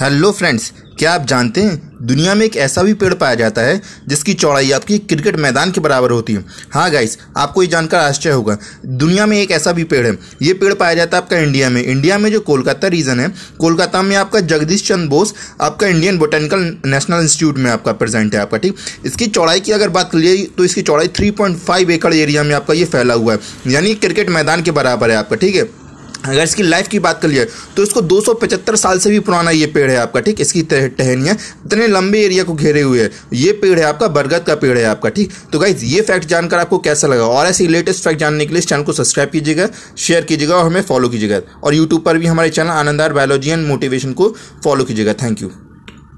Hello friends क्या आप जानते हैं, दुनिया में एक ऐसा भी पेड़ पाया जाता है, जिसकी चौड़ाई आपकी क्रिकेट मैदान के बराबर होती है। हाँ गाइस आपको ये जानकर आश्चर्य होगा, दुनिया में एक ऐसा भी पेड़ है। ये पेड़ पाया जाता है आपका इंडिया में। इंडिया में जो कोलकाता रीजन है, कोलकाता में आपका जगदीश चंद्र बोस, आपका इंडियन बोटेनिकल नेशनल इंस्टीट्यूट में आपका प्रेजेंट है आपका, ठीक? इसकी चौड़ाई की अगर बात करिए तो इसकी चौड़ाई थ्री एकड़ एरिया में आपका ये फैला हुआ है। यानी क्रिकेट मैदान के बराबर है आपका, ठीक है? अगर इसकी लाइफ की बात कर लिया तो इसको 275 साल से भी पुराना ये पेड़ है आपका, ठीक? इसकी टहनियाँ इतने लंबे एरिया को घेरे हुए है। ये पेड़ है आपका, बरगद का पेड़ है आपका, ठीक? तो गाइज़ ये फैक्ट जानकर आपको कैसा लगा? और ऐसे लेटेस्ट फैक्ट जानने के लिए इस चैनल को सब्सक्राइब कीजिएगा शेयर कीजिएगा और हमें फॉलो कीजिएगा। और यूट्यूब पर भी हमारे चैनल आनंदार बायोलॉजी एंड मोटिवेशन को फॉलो कीजिएगा। Thank you